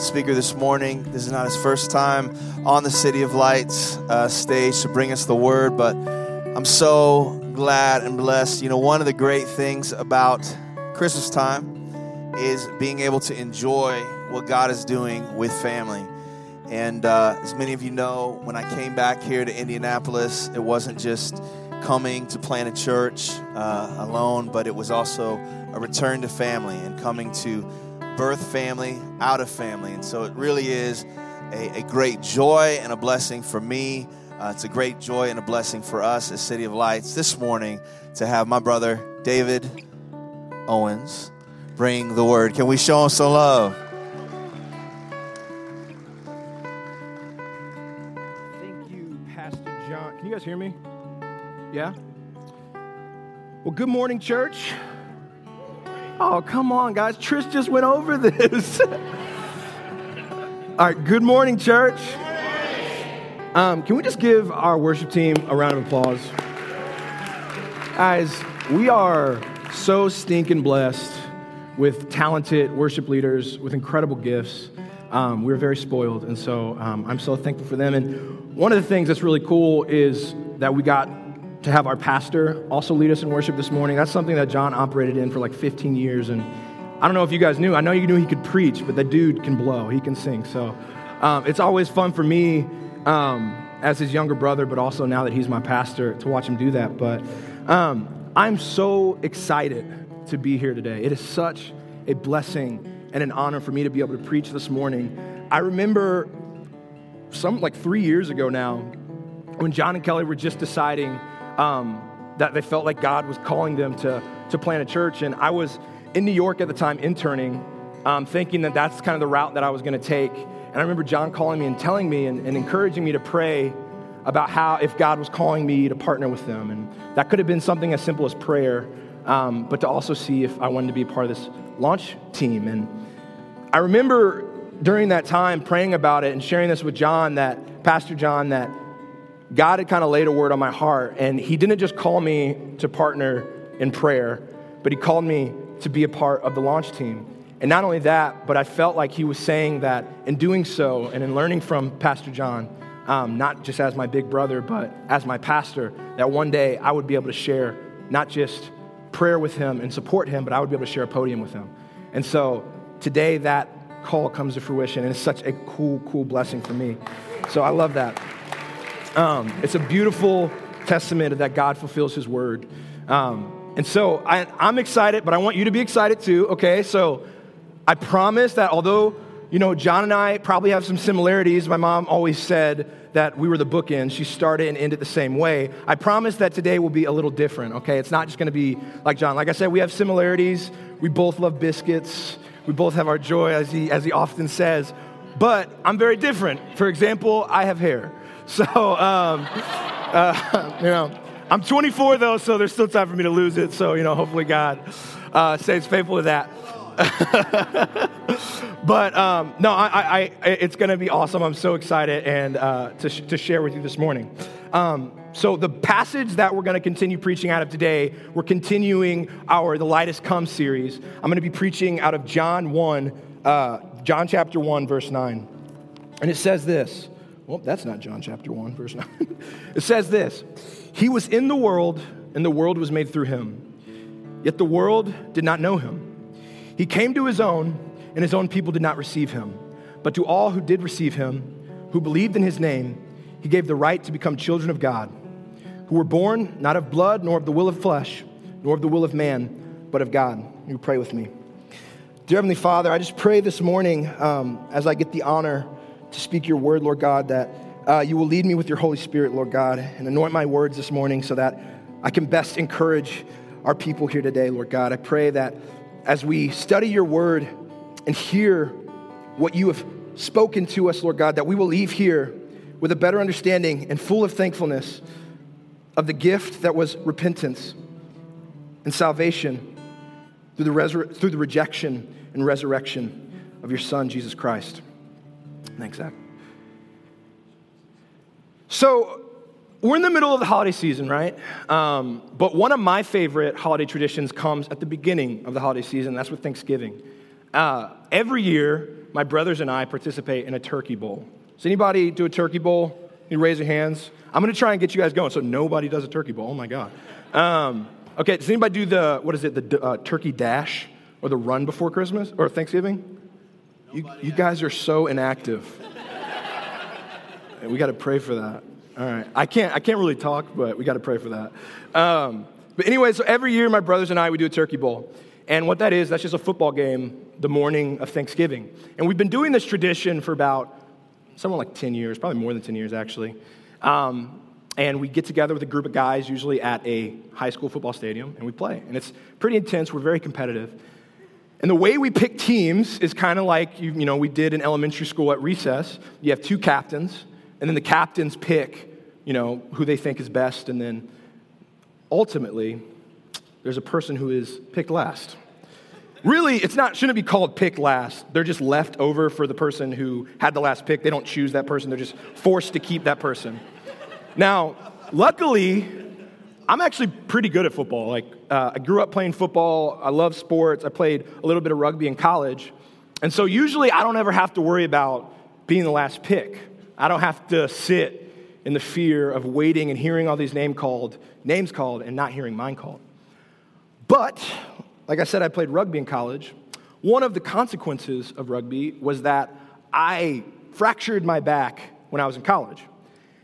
speaker this morning. This is not his first time on the City of Lights uh, stage to bring us the word, but I'm so glad and blessed. You know, one of the great things about Christmas time is being able to enjoy what God is doing with family. And uh, as many of you know, when I came back here to Indianapolis, it wasn't just coming to plant a church uh, alone, but it was also a return to family and coming to birth family out of family. And so it really is a, a great joy and a blessing for me. Uh, it's a great joy and a blessing for us as City of Lights this morning to have my brother David Owens bring the word. Can we show him some love? Thank you, Pastor John. Can you guys hear me? Yeah? Well, good morning, church. Oh, come on, guys. Trish just went over this. All right, good morning, church. Um, can we just give our worship team a round of applause? Guys, we are so stinking blessed with talented worship leaders with incredible gifts. Um, we're very spoiled, and so um, I'm so thankful for them. And one of the things that's really cool is that we got to have our pastor also lead us in worship this morning. That's something that John operated in for like 15 years. And I don't know if you guys knew, I know you knew he could preach, but that dude can blow, he can sing. So um, it's always fun for me um, as his younger brother, but also now that he's my pastor to watch him do that. But um, I'm so excited to be here today. It is such a blessing and an honor for me to be able to preach this morning. I remember some like three years ago now when John and Kelly were just deciding um, that they felt like God was calling them to, to plant a church. And I was in New York at the time interning, um, thinking that that's kind of the route that I was going to take. And I remember John calling me and telling me and, and encouraging me to pray about how if God was calling me to partner with them. And that could have been something as simple as prayer, um, but to also see if I wanted to be a part of this launch team. And I remember during that time praying about it and sharing this with John, that Pastor John, that God had kind of laid a word on my heart. And He didn't just call me to partner in prayer, but He called me to be a part of the launch team. And not only that, but I felt like He was saying that in doing so and in learning from Pastor John, um, not just as my big brother, but as my pastor, that one day I would be able to share not just prayer with him and support him, but I would be able to share a podium with him. And so today that call comes to fruition, and it's such a cool, cool blessing for me. So I love that. Um, it's a beautiful testament that God fulfills his word. Um, and so I, I'm excited, but I want you to be excited too, okay? So I promise that although, you know, John and I probably have some similarities, my mom always said that we were the bookends. She started and ended the same way. I promise that today will be a little different, okay? It's not just gonna be like John. Like I said, we have similarities. We both love biscuits. We both have our joy, as he, as he often says. But I'm very different. For example, I have hair. So, um, uh, you know, I'm 24 though, so there's still time for me to lose it. So, you know, hopefully God uh, stays faithful to that. but um, no, I, I, it's going to be awesome. I'm so excited and uh, to, sh- to share with you this morning. Um, so the passage that we're going to continue preaching out of today, we're continuing our The Light Come series. I'm going to be preaching out of John 1, uh, John chapter 1, verse 9. And it says this. Well, that's not John chapter 1, verse 9. it says this He was in the world, and the world was made through him. Yet the world did not know him. He came to his own, and his own people did not receive him. But to all who did receive him, who believed in his name, he gave the right to become children of God, who were born not of blood, nor of the will of flesh, nor of the will of man, but of God. You pray with me. Dear Heavenly Father, I just pray this morning um, as I get the honor to speak your word, Lord God, that uh, you will lead me with your Holy Spirit, Lord God, and anoint my words this morning so that I can best encourage our people here today, Lord God. I pray that as we study your word and hear what you have spoken to us, Lord God, that we will leave here with a better understanding and full of thankfulness of the gift that was repentance and salvation through the, resur- through the rejection and resurrection of your Son, Jesus Christ. Thanks, Zach. So, we're in the middle of the holiday season, right? Um, but one of my favorite holiday traditions comes at the beginning of the holiday season. That's with Thanksgiving. Uh, every year, my brothers and I participate in a turkey bowl. Does anybody do a turkey bowl? You raise your hands. I'm going to try and get you guys going so nobody does a turkey bowl. Oh my God. Um, okay, does anybody do the, what is it, the uh, turkey dash or the run before Christmas or Thanksgiving? You, you guys are so inactive. we got to pray for that. All right. I can't, I can't really talk, but we got to pray for that. Um, but anyway, so every year, my brothers and I, we do a turkey bowl. And what that is, that's just a football game the morning of Thanksgiving. And we've been doing this tradition for about somewhere like 10 years, probably more than 10 years, actually. Um, and we get together with a group of guys, usually at a high school football stadium, and we play. And it's pretty intense. We're very competitive. And the way we pick teams is kind of like you, you know we did in elementary school at recess. You have two captains, and then the captains pick, you know, who they think is best, and then ultimately, there's a person who is picked last. Really, it's not shouldn't be called pick last. They're just left over for the person who had the last pick. They don't choose that person. They're just forced to keep that person. Now, luckily, I'm actually pretty good at football. Like, uh, I grew up playing football. I love sports. I played a little bit of rugby in college. And so, usually, I don't ever have to worry about being the last pick. I don't have to sit in the fear of waiting and hearing all these name called, names called and not hearing mine called. But, like I said, I played rugby in college. One of the consequences of rugby was that I fractured my back when I was in college.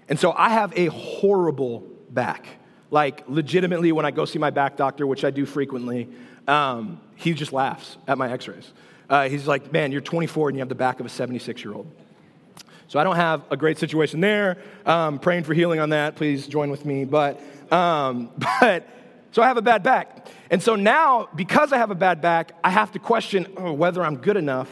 And so I have a horrible back. Like, legitimately, when I go see my back doctor, which I do frequently, um, he just laughs at my x rays. Uh, he's like, Man, you're 24 and you have the back of a 76 year old. So I don't have a great situation there. Um, praying for healing on that. Please join with me. But, um, but, so I have a bad back. And so now, because I have a bad back, I have to question oh, whether I'm good enough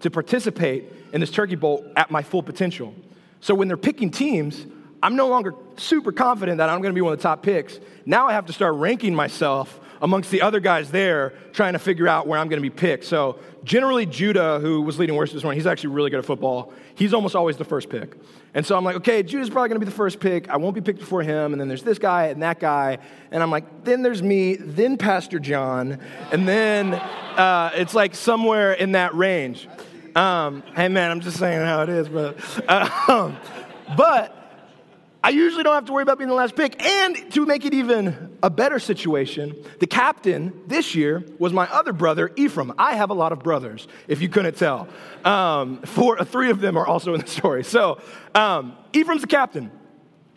to participate in this turkey bowl at my full potential. So when they're picking teams, I'm no longer super confident that I'm going to be one of the top picks. Now I have to start ranking myself amongst the other guys there, trying to figure out where I'm going to be picked. So generally, Judah, who was leading worship this morning, he's actually really good at football. He's almost always the first pick. And so I'm like, okay, Judah's probably going to be the first pick. I won't be picked before him. And then there's this guy and that guy. And I'm like, then there's me, then Pastor John. And then uh, it's like somewhere in that range. Um, hey, man, I'm just saying how it is, but. Uh, but I usually don't have to worry about being the last pick. And to make it even a better situation, the captain this year was my other brother, Ephraim. I have a lot of brothers, if you couldn't tell. Um, four, three of them are also in the story. So um, Ephraim's the captain.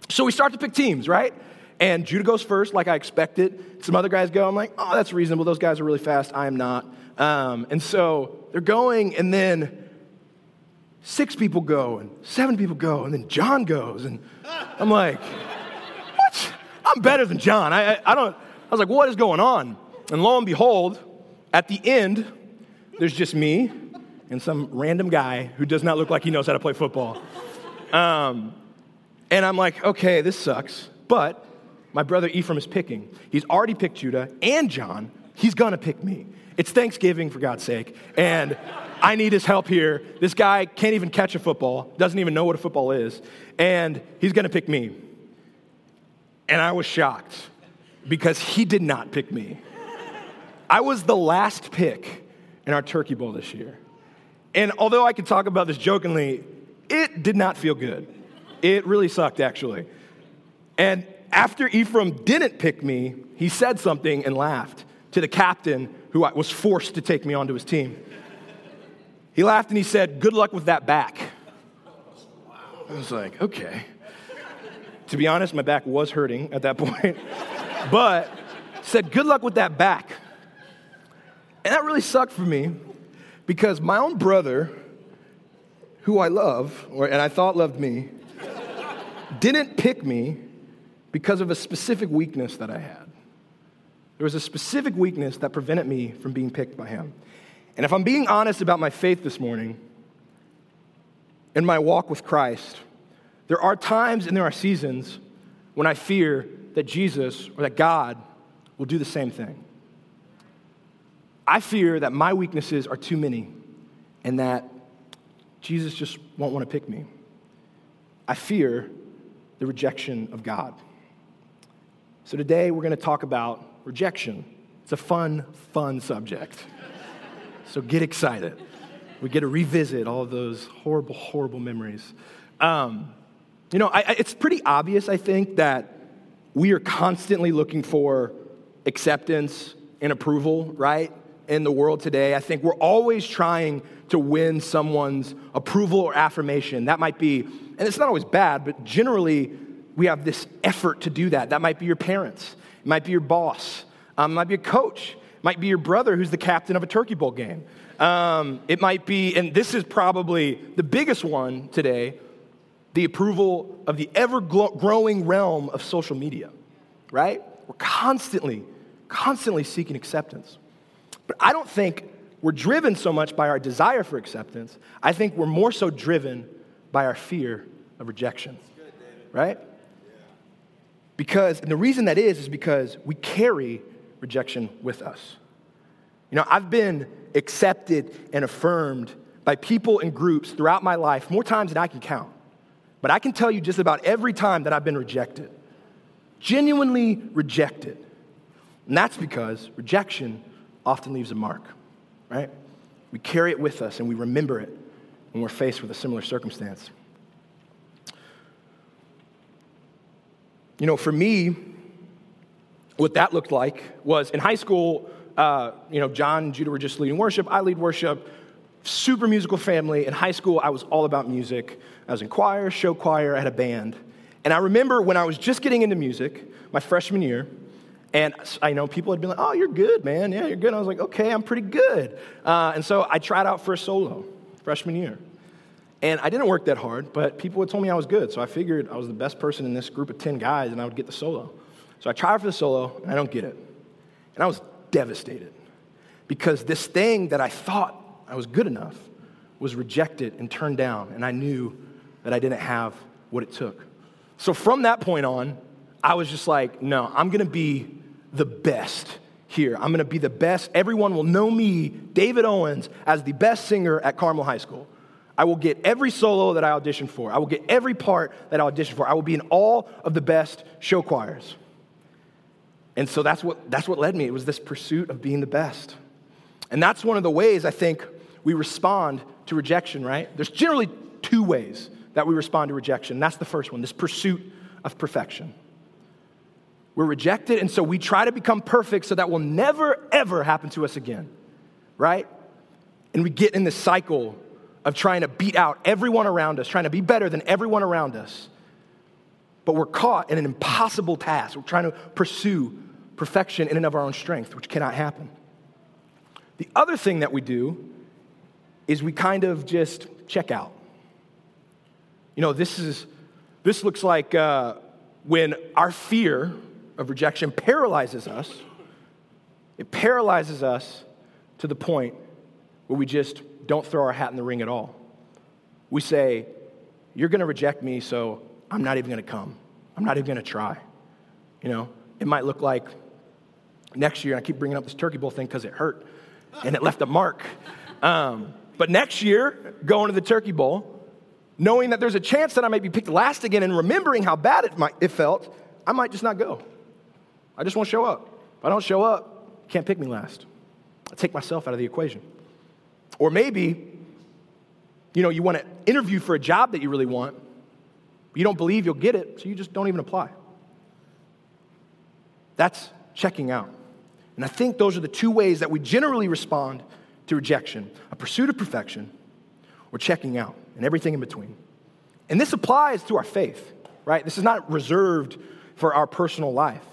So we start to pick teams, right? And Judah goes first, like I expected. Some other guys go. I'm like, oh, that's reasonable. Those guys are really fast. I am not. Um, and so they're going, and then six people go, and seven people go, and then John goes. And I'm like, what? I'm better than John. I, I, I don't, I was like, what is going on? And lo and behold, at the end, there's just me and some random guy who does not look like he knows how to play football. Um, and I'm like, okay, this sucks. But my brother Ephraim is picking. He's already picked Judah and John. He's gonna pick me. It's Thanksgiving, for God's sake. And I need his help here. This guy can't even catch a football, doesn't even know what a football is, and he's going to pick me. And I was shocked because he did not pick me. I was the last pick in our turkey bowl this year. And although I could talk about this jokingly, it did not feel good. It really sucked, actually. And after Ephraim didn't pick me, he said something and laughed to the captain who was forced to take me onto his team. He laughed and he said, Good luck with that back. I was like, Okay. To be honest, my back was hurting at that point, but said, Good luck with that back. And that really sucked for me because my own brother, who I love, or, and I thought loved me, didn't pick me because of a specific weakness that I had. There was a specific weakness that prevented me from being picked by him. And if I'm being honest about my faith this morning, in my walk with Christ, There are times and there are seasons when I fear that Jesus or that God will do the same thing. I fear that my weaknesses are too many and that Jesus just won't want to pick me. I fear the rejection of God. So today we're going to talk about rejection. It's a fun, fun subject. So get excited. We get to revisit all those horrible, horrible memories. Um, you know, I, it's pretty obvious, I think, that we are constantly looking for acceptance and approval, right? In the world today, I think we're always trying to win someone's approval or affirmation. That might be, and it's not always bad, but generally we have this effort to do that. That might be your parents, it might be your boss, um, it might be a coach, might be your brother who's the captain of a turkey bowl game. Um, it might be, and this is probably the biggest one today, the approval of the ever growing realm of social media, right? We're constantly, constantly seeking acceptance. But I don't think we're driven so much by our desire for acceptance. I think we're more so driven by our fear of rejection, right? Because, and the reason that is, is because we carry rejection with us. You know, I've been accepted and affirmed by people and groups throughout my life more times than I can count. But I can tell you just about every time that I've been rejected, genuinely rejected. And that's because rejection often leaves a mark, right? We carry it with us and we remember it when we're faced with a similar circumstance. You know, for me, what that looked like was in high school, uh, you know, John and Judah were just leading worship. I lead worship. Super musical family. In high school, I was all about music. I was in choir, show choir, I had a band. And I remember when I was just getting into music, my freshman year, and I know people had been like, oh, you're good, man. Yeah, you're good. I was like, okay, I'm pretty good. Uh, and so I tried out for a solo freshman year. And I didn't work that hard, but people had told me I was good. So I figured I was the best person in this group of 10 guys and I would get the solo. So I tried for the solo and I don't get it. And I was devastated because this thing that I thought I was good enough was rejected and turned down. And I knew that I didn't have what it took. So from that point on, I was just like, no, I'm gonna be the best here. I'm gonna be the best. Everyone will know me, David Owens, as the best singer at Carmel High School. I will get every solo that I audition for. I will get every part that I audition for. I will be in all of the best show choirs. And so that's what, that's what led me. It was this pursuit of being the best. And that's one of the ways I think we respond to rejection, right? There's generally two ways that we respond to rejection. That's the first one this pursuit of perfection. We're rejected, and so we try to become perfect so that will never, ever happen to us again, right? And we get in this cycle of trying to beat out everyone around us, trying to be better than everyone around us. But we're caught in an impossible task. We're trying to pursue perfection in and of our own strength, which cannot happen. The other thing that we do is we kind of just check out. You know, this is this looks like uh, when our fear of rejection paralyzes us. It paralyzes us to the point where we just don't throw our hat in the ring at all. We say, "You're going to reject me, so I'm not even going to come. I'm not even going to try." You know, it might look like next year. I keep bringing up this turkey bowl thing because it hurt and it left a mark. Um, but next year, going to the turkey bowl, knowing that there's a chance that I might be picked last again and remembering how bad it, might, it felt, I might just not go. I just won't show up. If I don't show up, can't pick me last. I take myself out of the equation. Or maybe, you know, you want to interview for a job that you really want, but you don't believe you'll get it, so you just don't even apply. That's checking out. And I think those are the two ways that we generally respond to rejection a pursuit of perfection or checking out and everything in between. And this applies to our faith, right? This is not reserved for our personal life.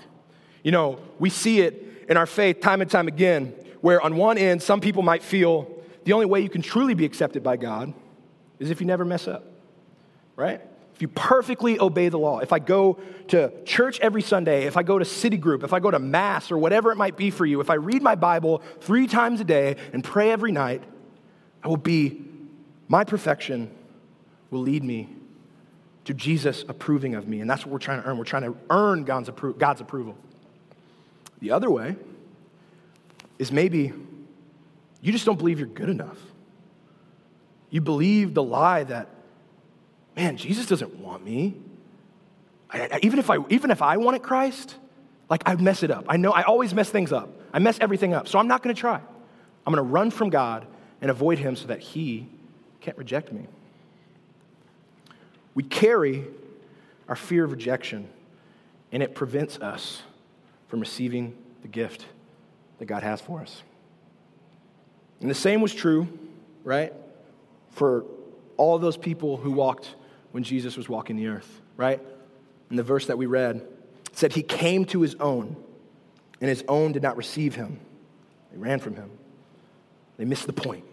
You know, we see it in our faith time and time again, where on one end, some people might feel the only way you can truly be accepted by God is if you never mess up, right? If you perfectly obey the law, if I go to church every Sunday, if I go to city group, if I go to mass or whatever it might be for you, if I read my Bible three times a day and pray every night, I will be, my perfection will lead me to Jesus approving of me. And that's what we're trying to earn. We're trying to earn God's, appro- God's approval. The other way is maybe you just don't believe you're good enough. You believe the lie that, man, Jesus doesn't want me. I, I, even, if I, even if I wanted Christ, like I mess it up. I know I always mess things up. I mess everything up. So I'm not going to try. I'm going to run from God and avoid Him so that He can't reject me. We carry our fear of rejection, and it prevents us from receiving the gift that God has for us. And the same was true, right, for all those people who walked when Jesus was walking the earth, right? In the verse that we read, said, He came to His own, and His own did not receive Him. They ran from Him. They missed the point.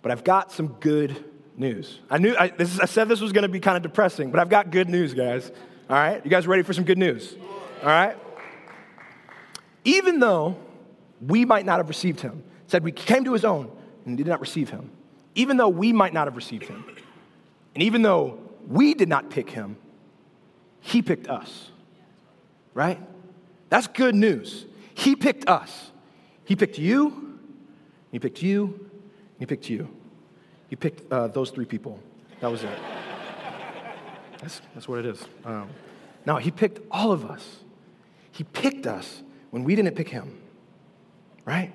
But I've got some good news. I knew I, is, I said this was going to be kind of depressing, but I've got good news, guys. All right? You guys ready for some good news? All right? Even though we might not have received him, said we came to his own and did not receive him. Even though we might not have received him, and even though we did not pick him, he picked us. Right? That's good news. He picked us. He picked you, he picked you, he picked you. He picked uh, those three people. That was it. that's, that's what it is. Um, no, he picked all of us. He picked us when we didn't pick him, right?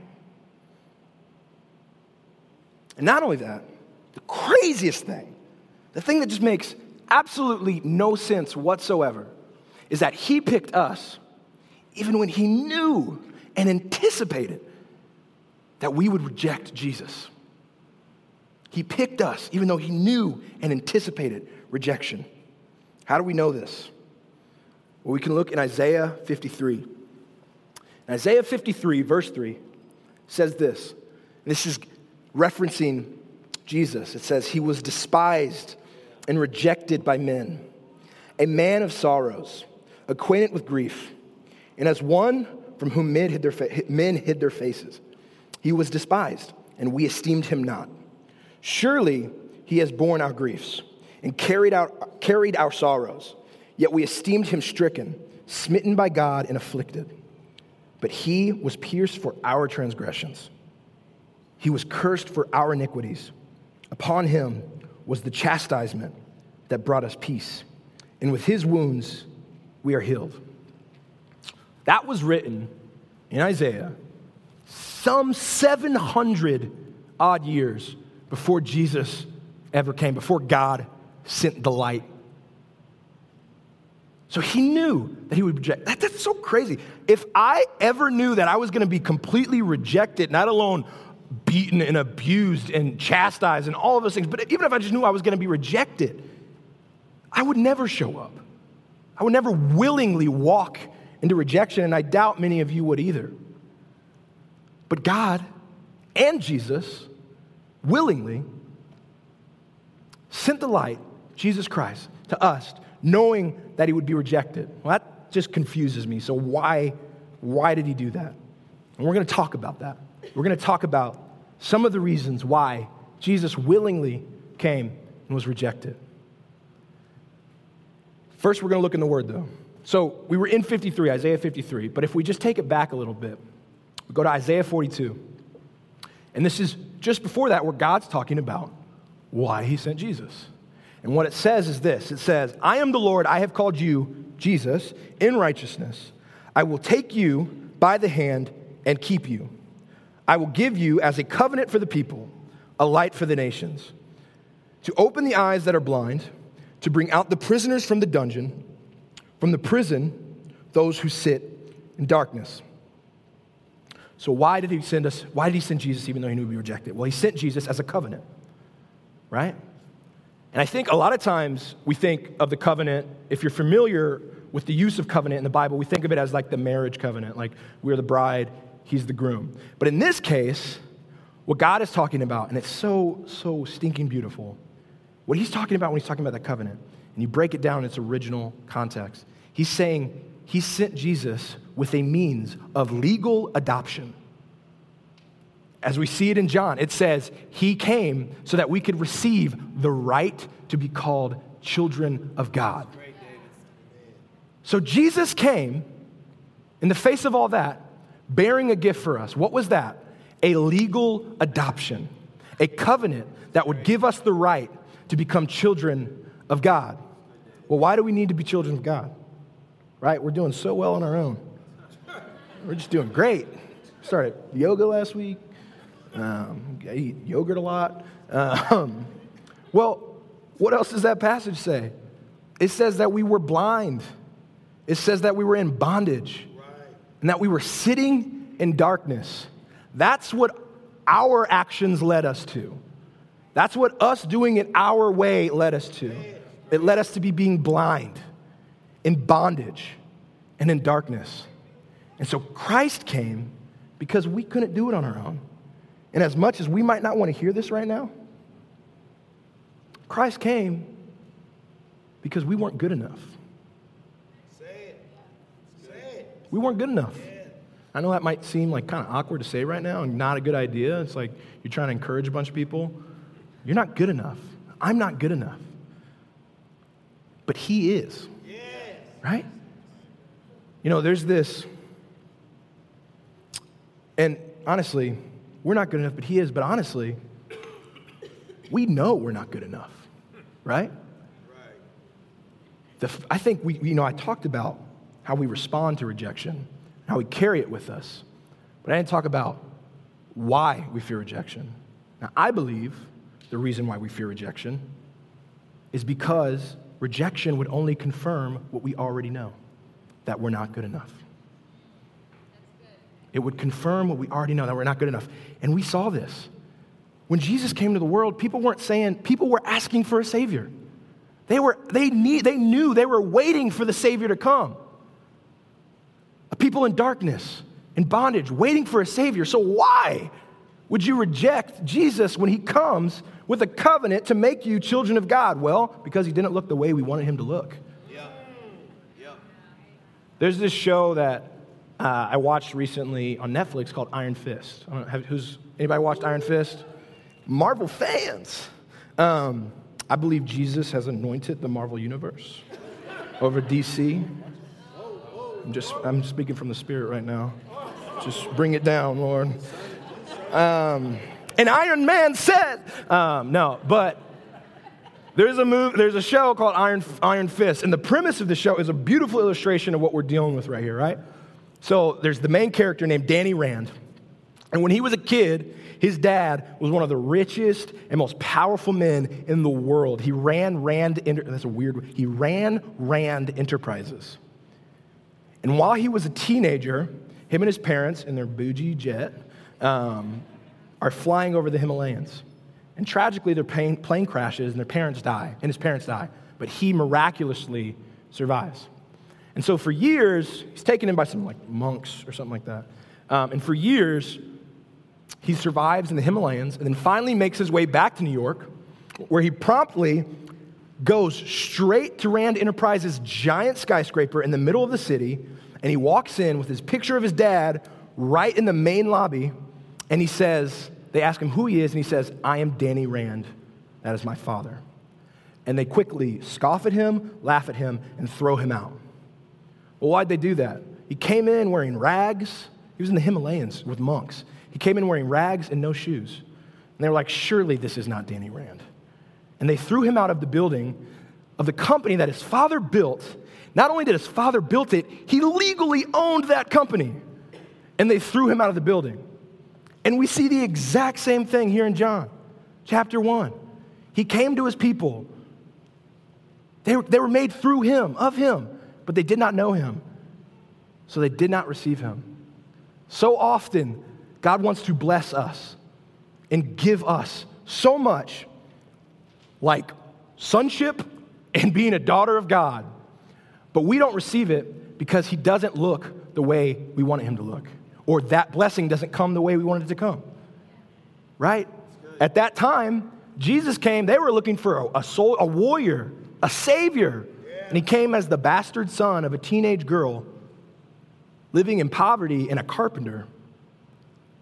And not only that, the craziest thing, the thing that just makes absolutely no sense whatsoever, is that he picked us even when he knew and anticipated that we would reject Jesus. He picked us, even though he knew and anticipated rejection. How do we know this? Well, we can look in Isaiah 53. In Isaiah 53, verse 3, says this. This is referencing Jesus. It says, He was despised and rejected by men, a man of sorrows, acquainted with grief, and as one from whom men hid their, fa- men hid their faces. He was despised, and we esteemed him not. Surely he has borne our griefs and carried, out, carried our sorrows, yet we esteemed him stricken, smitten by God, and afflicted. But he was pierced for our transgressions, he was cursed for our iniquities. Upon him was the chastisement that brought us peace, and with his wounds we are healed. That was written in Isaiah some 700 odd years before Jesus ever came, before God sent the light. So he knew that he would reject. That, that's so crazy. If I ever knew that I was going to be completely rejected, not alone beaten and abused and chastised and all of those things, but even if I just knew I was going to be rejected, I would never show up. I would never willingly walk into rejection, and I doubt many of you would either. But God and Jesus willingly sent the light, Jesus Christ, to us, knowing that he would be rejected. Well, that just confuses me. So, why, why did he do that? And we're going to talk about that. We're going to talk about some of the reasons why Jesus willingly came and was rejected. First, we're going to look in the Word, though. So, we were in 53, Isaiah 53, but if we just take it back a little bit, we go to Isaiah 42. And this is just before that where God's talking about why he sent Jesus. And what it says is this it says, I am the Lord, I have called you, Jesus, in righteousness. I will take you by the hand and keep you. I will give you as a covenant for the people, a light for the nations, to open the eyes that are blind, to bring out the prisoners from the dungeon, from the prison, those who sit in darkness. So, why did he send us? Why did he send Jesus even though he knew we'd be rejected? Well, he sent Jesus as a covenant, right? And I think a lot of times we think of the covenant, if you're familiar with the use of covenant in the Bible, we think of it as like the marriage covenant, like we're the bride, he's the groom. But in this case, what God is talking about, and it's so, so stinking beautiful, what he's talking about when he's talking about the covenant, and you break it down in its original context, he's saying he sent Jesus with a means of legal adoption. As we see it in John, it says he came so that we could receive the right to be called children of God. So Jesus came in the face of all that, bearing a gift for us. What was that? A legal adoption, a covenant that would give us the right to become children of God. Well, why do we need to be children of God? Right? We're doing so well on our own. We're just doing great. Started yoga last week. Um, I eat yogurt a lot. Um, well, what else does that passage say? It says that we were blind. It says that we were in bondage and that we were sitting in darkness. That's what our actions led us to. That's what us doing it our way led us to. It led us to be being blind, in bondage, and in darkness. And so Christ came because we couldn't do it on our own. And as much as we might not want to hear this right now, Christ came because we weren't good enough. We weren't good enough. I know that might seem like kind of awkward to say right now and not a good idea. It's like you're trying to encourage a bunch of people. You're not good enough. I'm not good enough. But He is. Right? You know, there's this, and honestly, we're not good enough, but He is. But honestly, we know we're not good enough, right? The, I think we, you know, I talked about how we respond to rejection, how we carry it with us, but I didn't talk about why we fear rejection. Now, I believe the reason why we fear rejection is because rejection would only confirm what we already know that we're not good enough. It would confirm what we already know that we're not good enough. And we saw this. When Jesus came to the world, people weren't saying, people were asking for a Savior. They, were, they, need, they knew they were waiting for the Savior to come. People in darkness, in bondage, waiting for a Savior. So, why would you reject Jesus when He comes with a covenant to make you children of God? Well, because He didn't look the way we wanted Him to look. Yeah. Yeah. There's this show that uh, I watched recently on Netflix called Iron Fist. Have, who's, anybody watched Iron Fist? Marvel fans. Um, I believe Jesus has anointed the Marvel universe over DC. I'm just I'm speaking from the Spirit right now. Just bring it down, Lord. Um, and Iron Man said, um, no, but there's a move, there's a show called Iron, Iron Fist, and the premise of the show is a beautiful illustration of what we're dealing with right here, right? So there's the main character named Danny Rand, and when he was a kid, his dad was one of the richest and most powerful men in the world. He ran Rand, that's a weird, he ran Rand Enterprises. And while he was a teenager, him and his parents in their bougie jet um, are flying over the Himalayas. And tragically, their plane, plane crashes and their parents die, and his parents die. But he miraculously survives. And so for years, he's taken in by some like monks or something like that. Um, and for years, he survives in the Himalayas and then finally makes his way back to New York, where he promptly goes straight to Rand Enterprises' giant skyscraper in the middle of the city, and he walks in with his picture of his dad right in the main lobby, and he says, they ask him who he is, and he says, I am Danny Rand. That is my father. And they quickly scoff at him, laugh at him, and throw him out. Well, why'd they do that? He came in wearing rags. He was in the Himalayas with monks. He came in wearing rags and no shoes. And they were like, surely this is not Danny Rand. And they threw him out of the building of the company that his father built. Not only did his father build it, he legally owned that company. And they threw him out of the building. And we see the exact same thing here in John chapter 1. He came to his people. They were, they were made through him, of him, but they did not know him. So they did not receive him. So often, God wants to bless us and give us so much like sonship and being a daughter of God. But we don't receive it because He doesn't look the way we want Him to look, or that blessing doesn't come the way we want it to come. Right? At that time, Jesus came, they were looking for a, soul, a warrior, a savior. And he came as the bastard son of a teenage girl living in poverty and a carpenter.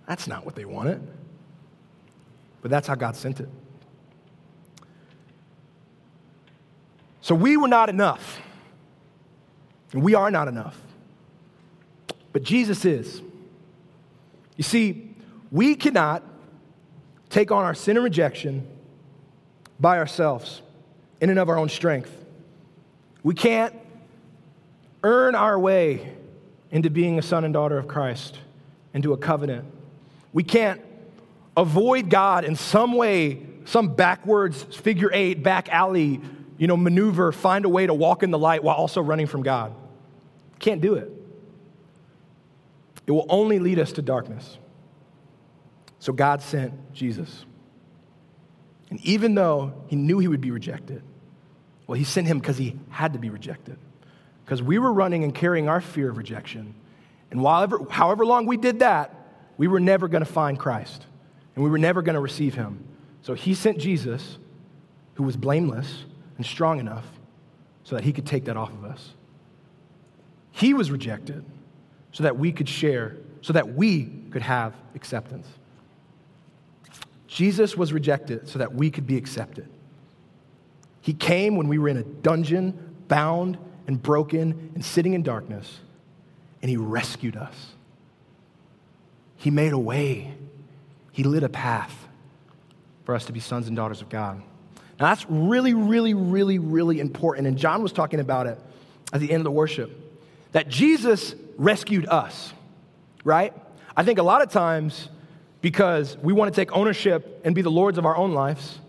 That's not what they wanted. But that's how God sent it. So we were not enough. And we are not enough. But Jesus is. You see, we cannot take on our sin and rejection by ourselves in and of our own strength. We can't earn our way into being a son and daughter of Christ, into a covenant. We can't avoid God in some way, some backwards figure eight, back alley, you know, maneuver, find a way to walk in the light while also running from God. Can't do it. It will only lead us to darkness. So God sent Jesus. And even though he knew he would be rejected, well, he sent him because he had to be rejected. Because we were running and carrying our fear of rejection. And however, however long we did that, we were never going to find Christ. And we were never going to receive him. So he sent Jesus, who was blameless and strong enough so that he could take that off of us. He was rejected so that we could share, so that we could have acceptance. Jesus was rejected so that we could be accepted. He came when we were in a dungeon, bound and broken and sitting in darkness, and He rescued us. He made a way, He lit a path for us to be sons and daughters of God. Now, that's really, really, really, really important. And John was talking about it at the end of the worship that Jesus rescued us, right? I think a lot of times, because we want to take ownership and be the lords of our own lives,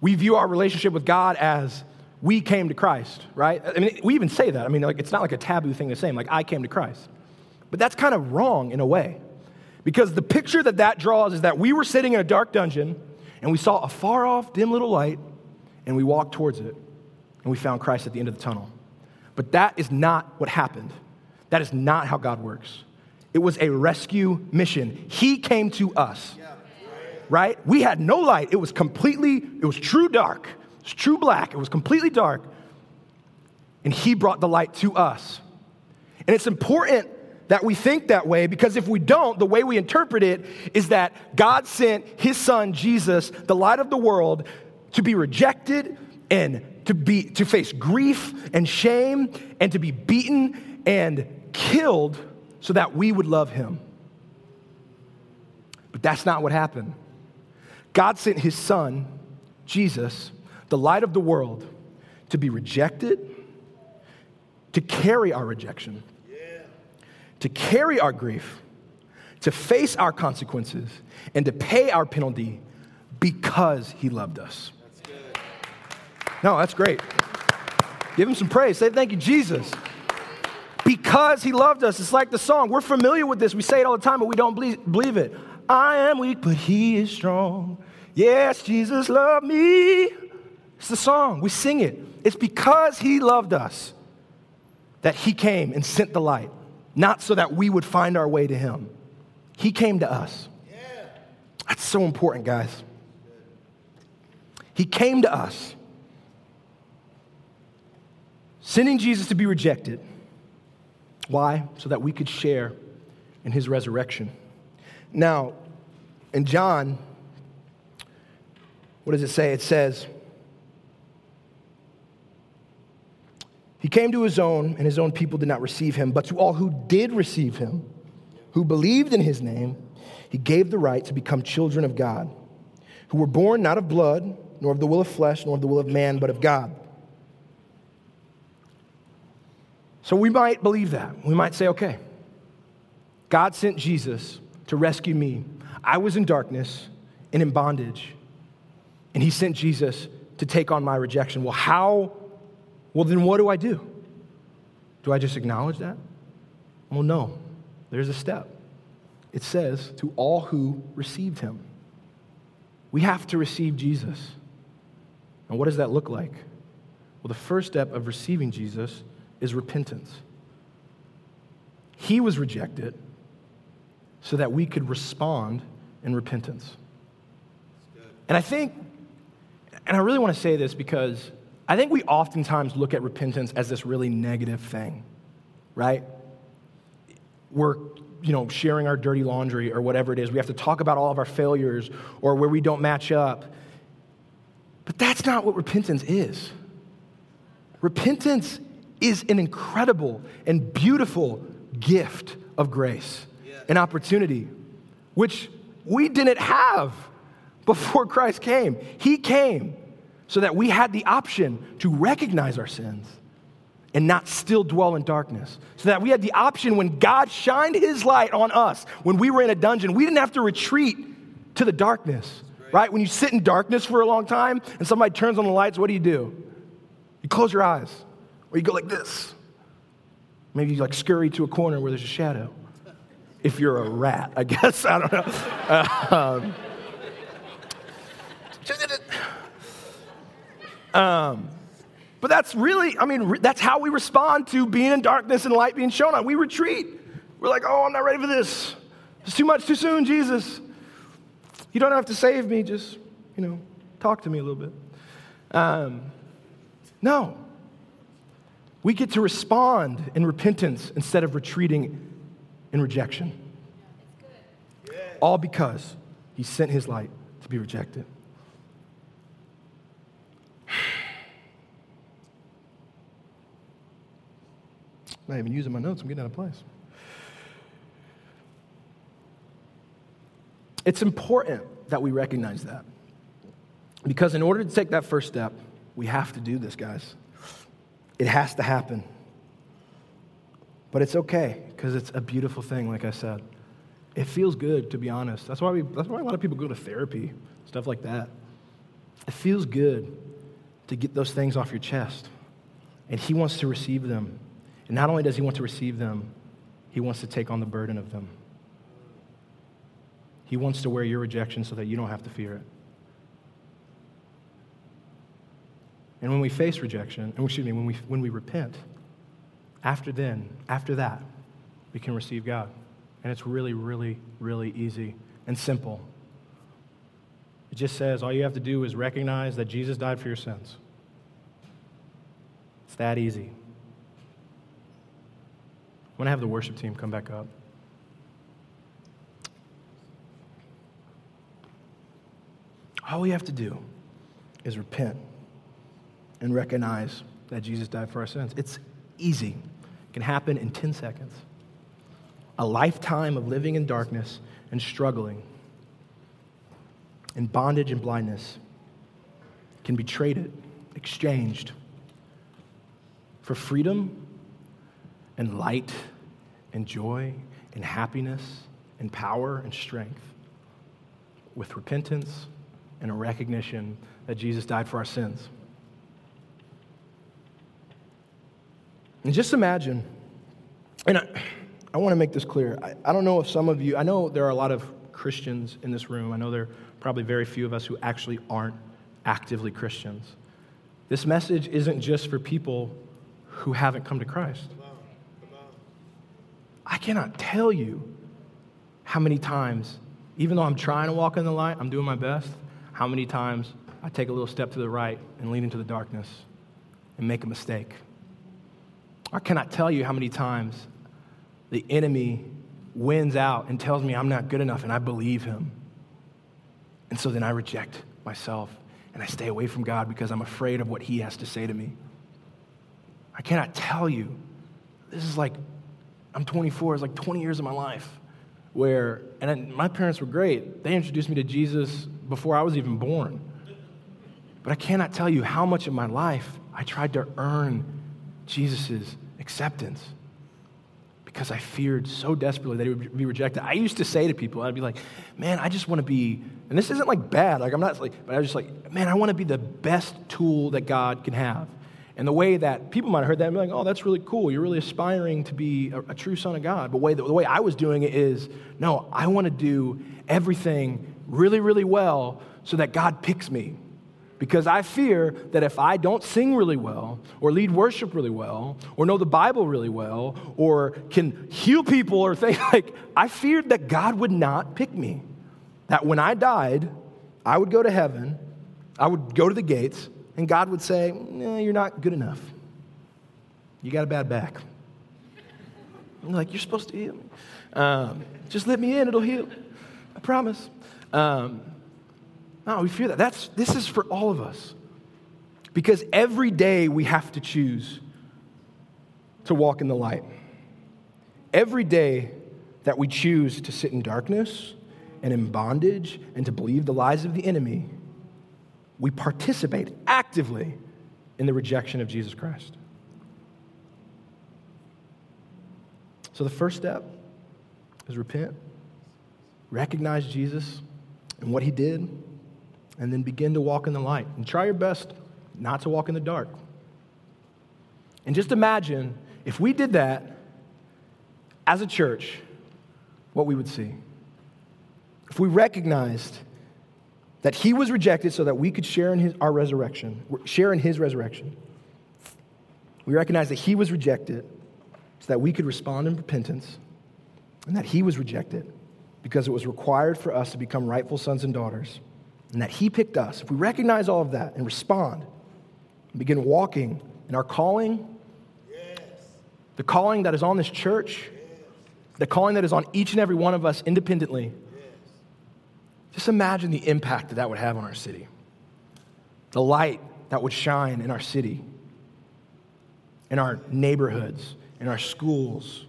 we view our relationship with God as we came to Christ, right? I mean, we even say that. I mean, like, it's not like a taboo thing to say, like, I came to Christ. But that's kind of wrong in a way. Because the picture that that draws is that we were sitting in a dark dungeon and we saw a far off, dim little light and we walked towards it and we found Christ at the end of the tunnel. But that is not what happened. That is not how God works. It was a rescue mission. He came to us, right? We had no light. It was completely, it was true dark. It was true black. It was completely dark. And He brought the light to us. And it's important that we think that way because if we don't, the way we interpret it is that God sent His Son, Jesus, the light of the world, to be rejected and to, be, to face grief and shame and to be beaten and killed so that we would love him. But that's not what happened. God sent his son, Jesus, the light of the world, to be rejected, to carry our rejection, to carry our grief, to face our consequences, and to pay our penalty because he loved us. No, that's great. Give him some praise. Say thank you, Jesus. Because he loved us. It's like the song. We're familiar with this. We say it all the time, but we don't believe it. I am weak, but he is strong. Yes, Jesus loved me. It's the song. We sing it. It's because he loved us that he came and sent the light, not so that we would find our way to him. He came to us. That's so important, guys. He came to us sending Jesus to be rejected. Why? So that we could share in his resurrection. Now, in John, what does it say? It says, He came to his own, and his own people did not receive him. But to all who did receive him, who believed in his name, he gave the right to become children of God, who were born not of blood, nor of the will of flesh, nor of the will of man, but of God. So we might believe that. We might say, okay, God sent Jesus to rescue me. I was in darkness and in bondage, and He sent Jesus to take on my rejection. Well, how? Well, then what do I do? Do I just acknowledge that? Well, no. There's a step. It says, to all who received Him. We have to receive Jesus. And what does that look like? Well, the first step of receiving Jesus is repentance. He was rejected so that we could respond in repentance. And I think, and I really want to say this because I think we oftentimes look at repentance as this really negative thing, right? We're, you know, sharing our dirty laundry or whatever it is. We have to talk about all of our failures or where we don't match up. But that's not what repentance is. Repentance is an incredible and beautiful gift of grace, an opportunity, which we didn't have before Christ came. He came so that we had the option to recognize our sins and not still dwell in darkness. So that we had the option when God shined his light on us, when we were in a dungeon, we didn't have to retreat to the darkness, right? When you sit in darkness for a long time and somebody turns on the lights, what do you do? You close your eyes, or you go like this. Maybe you like scurry to a corner where there's a shadow. If you're a rat, I guess. I don't know. um, um, but that's really, I mean, that's how we respond to being in darkness and light being shown on. We retreat. We're like, oh, I'm not ready for this. It's too much too soon, Jesus. You don't have to save me, just, you know, talk to me a little bit. Um, no. We get to respond in repentance instead of retreating in rejection. All because he sent his light to be rejected. Not even using my notes, I'm getting out of place. It's important that we recognize that. Because in order to take that first step, we have to do this, guys. It has to happen. But it's okay because it's a beautiful thing, like I said. It feels good, to be honest. That's why, we, that's why a lot of people go to therapy, stuff like that. It feels good to get those things off your chest. And He wants to receive them. And not only does He want to receive them, He wants to take on the burden of them. He wants to wear your rejection so that you don't have to fear it. And when we face rejection, and excuse me, when we, when we repent, after then, after that, we can receive God. And it's really, really, really easy and simple. It just says all you have to do is recognize that Jesus died for your sins. It's that easy. I'm going to have the worship team come back up. All we have to do is repent and recognize that Jesus died for our sins. It's easy, it can happen in 10 seconds. A lifetime of living in darkness and struggling, in bondage and blindness, can be traded, exchanged for freedom and light and joy and happiness and power and strength with repentance and a recognition that Jesus died for our sins. And just imagine, and I, I want to make this clear. I, I don't know if some of you, I know there are a lot of Christians in this room. I know there are probably very few of us who actually aren't actively Christians. This message isn't just for people who haven't come to Christ. I cannot tell you how many times, even though I'm trying to walk in the light, I'm doing my best, how many times I take a little step to the right and lean into the darkness and make a mistake. I cannot tell you how many times the enemy wins out and tells me I'm not good enough, and I believe him. And so then I reject myself and I stay away from God because I'm afraid of what he has to say to me. I cannot tell you. This is like, I'm 24, it's like 20 years of my life where, and my parents were great. They introduced me to Jesus before I was even born. But I cannot tell you how much of my life I tried to earn Jesus' acceptance because I feared so desperately that he would be rejected. I used to say to people, I'd be like, man, I just want to be, and this isn't like bad, like I'm not like, but I was just like, man, I want to be the best tool that God can have. And the way that people might have heard that and be like, oh, that's really cool. You're really aspiring to be a, a true son of God. But way, the, the way I was doing it is, no, I want to do everything really, really well so that God picks me. Because I fear that if I don't sing really well, or lead worship really well, or know the Bible really well, or can heal people, or things like, I feared that God would not pick me. That when I died, I would go to heaven, I would go to the gates, and God would say, You're not good enough. You got a bad back. I'm like, You're supposed to heal me. Um, just let me in, it'll heal. I promise. Um, no, we fear that. That's, this is for all of us. Because every day we have to choose to walk in the light. Every day that we choose to sit in darkness and in bondage and to believe the lies of the enemy, we participate actively in the rejection of Jesus Christ. So the first step is repent, recognize Jesus and what he did, and then begin to walk in the light. And try your best not to walk in the dark. And just imagine if we did that as a church, what we would see. If we recognized that he was rejected so that we could share in his, our resurrection, share in his resurrection. We recognize that he was rejected so that we could respond in repentance, and that he was rejected because it was required for us to become rightful sons and daughters, and that he picked us. If we recognize all of that and respond and begin walking in our calling, yes. the calling that is on this church, yes. the calling that is on each and every one of us independently, just imagine the impact that that would have on our city, the light that would shine in our city, in our neighborhoods, in our schools,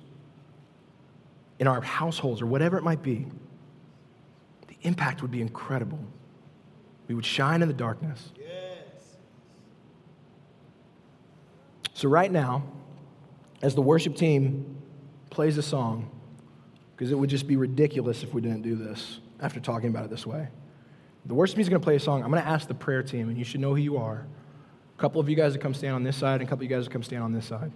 in our households, or whatever it might be. The impact would be incredible. We would shine in the darkness. Yes. So, right now, as the worship team plays a song, because it would just be ridiculous if we didn't do this after talking about it this way. The worship is going to play a song. I'm going to ask the prayer team, and you should know who you are. A couple of you guys to come stand on this side, and a couple of you guys to come stand on this side.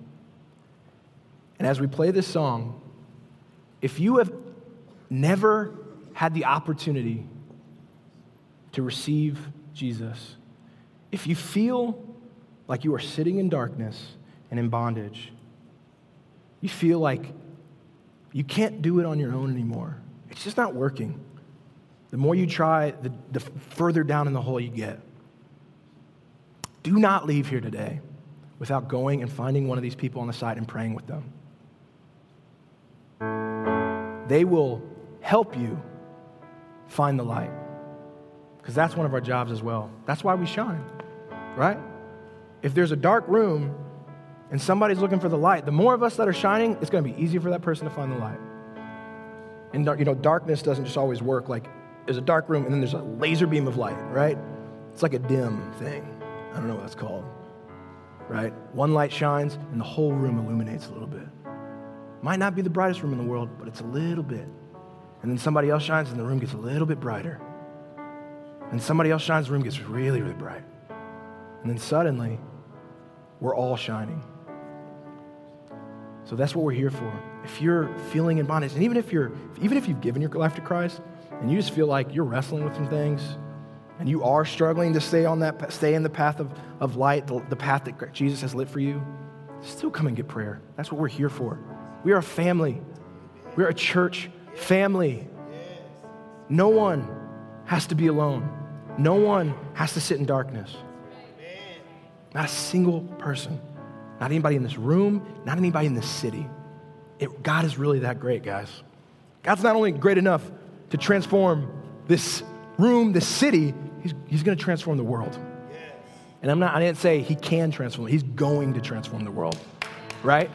And as we play this song, if you have never had the opportunity to receive Jesus, if you feel like you are sitting in darkness and in bondage, you feel like you can't do it on your own anymore, it's just not working. The more you try, the, the further down in the hole you get. Do not leave here today without going and finding one of these people on the side and praying with them. They will help you find the light. Because that's one of our jobs as well. That's why we shine, right? If there's a dark room and somebody's looking for the light, the more of us that are shining, it's going to be easier for that person to find the light. And you know, darkness doesn't just always work like there's a dark room and then there's a laser beam of light, right? It's like a dim thing. I don't know what that's called, right? One light shines and the whole room illuminates a little bit. Might not be the brightest room in the world, but it's a little bit. And then somebody else shines and the room gets a little bit brighter. And somebody else shines, the room gets really, really bright. And then suddenly, we're all shining. So that's what we're here for. If you're feeling in bondage, and even if you're, even if you've given your life to Christ, and you just feel like you're wrestling with some things and you are struggling to stay on that stay in the path of, of light the, the path that jesus has lit for you still come and get prayer. That's what we're here for. We are a family. We're a church family. No one has to be alone. No one has to sit in darkness. Not a single person. Not anybody in this room. Not anybody in this city. It, god is really that great guys. God's not only great enough to transform this room, this city, he's, he's going to transform the world. And I'm not, I didn't say he can transform, he's going to transform the world, right?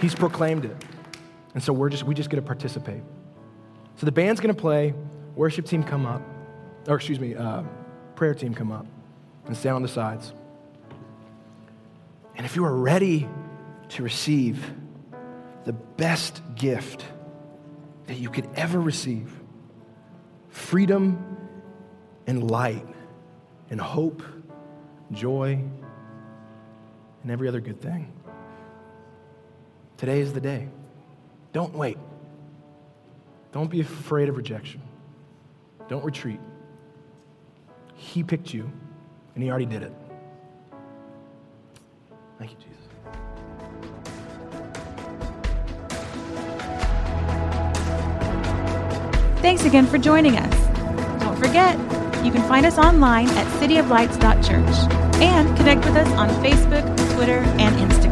He's proclaimed it. And so we're just, we just get to participate. So the band's going to play, worship team come up, or excuse me, uh, prayer team come up and stand on the sides. And if you are ready to receive the best gift, that you could ever receive freedom and light and hope, joy, and every other good thing. Today is the day. Don't wait. Don't be afraid of rejection. Don't retreat. He picked you, and He already did it. Thank you, Jesus. Thanks again for joining us. Don't forget, you can find us online at cityoflights.church and connect with us on Facebook, Twitter, and Instagram.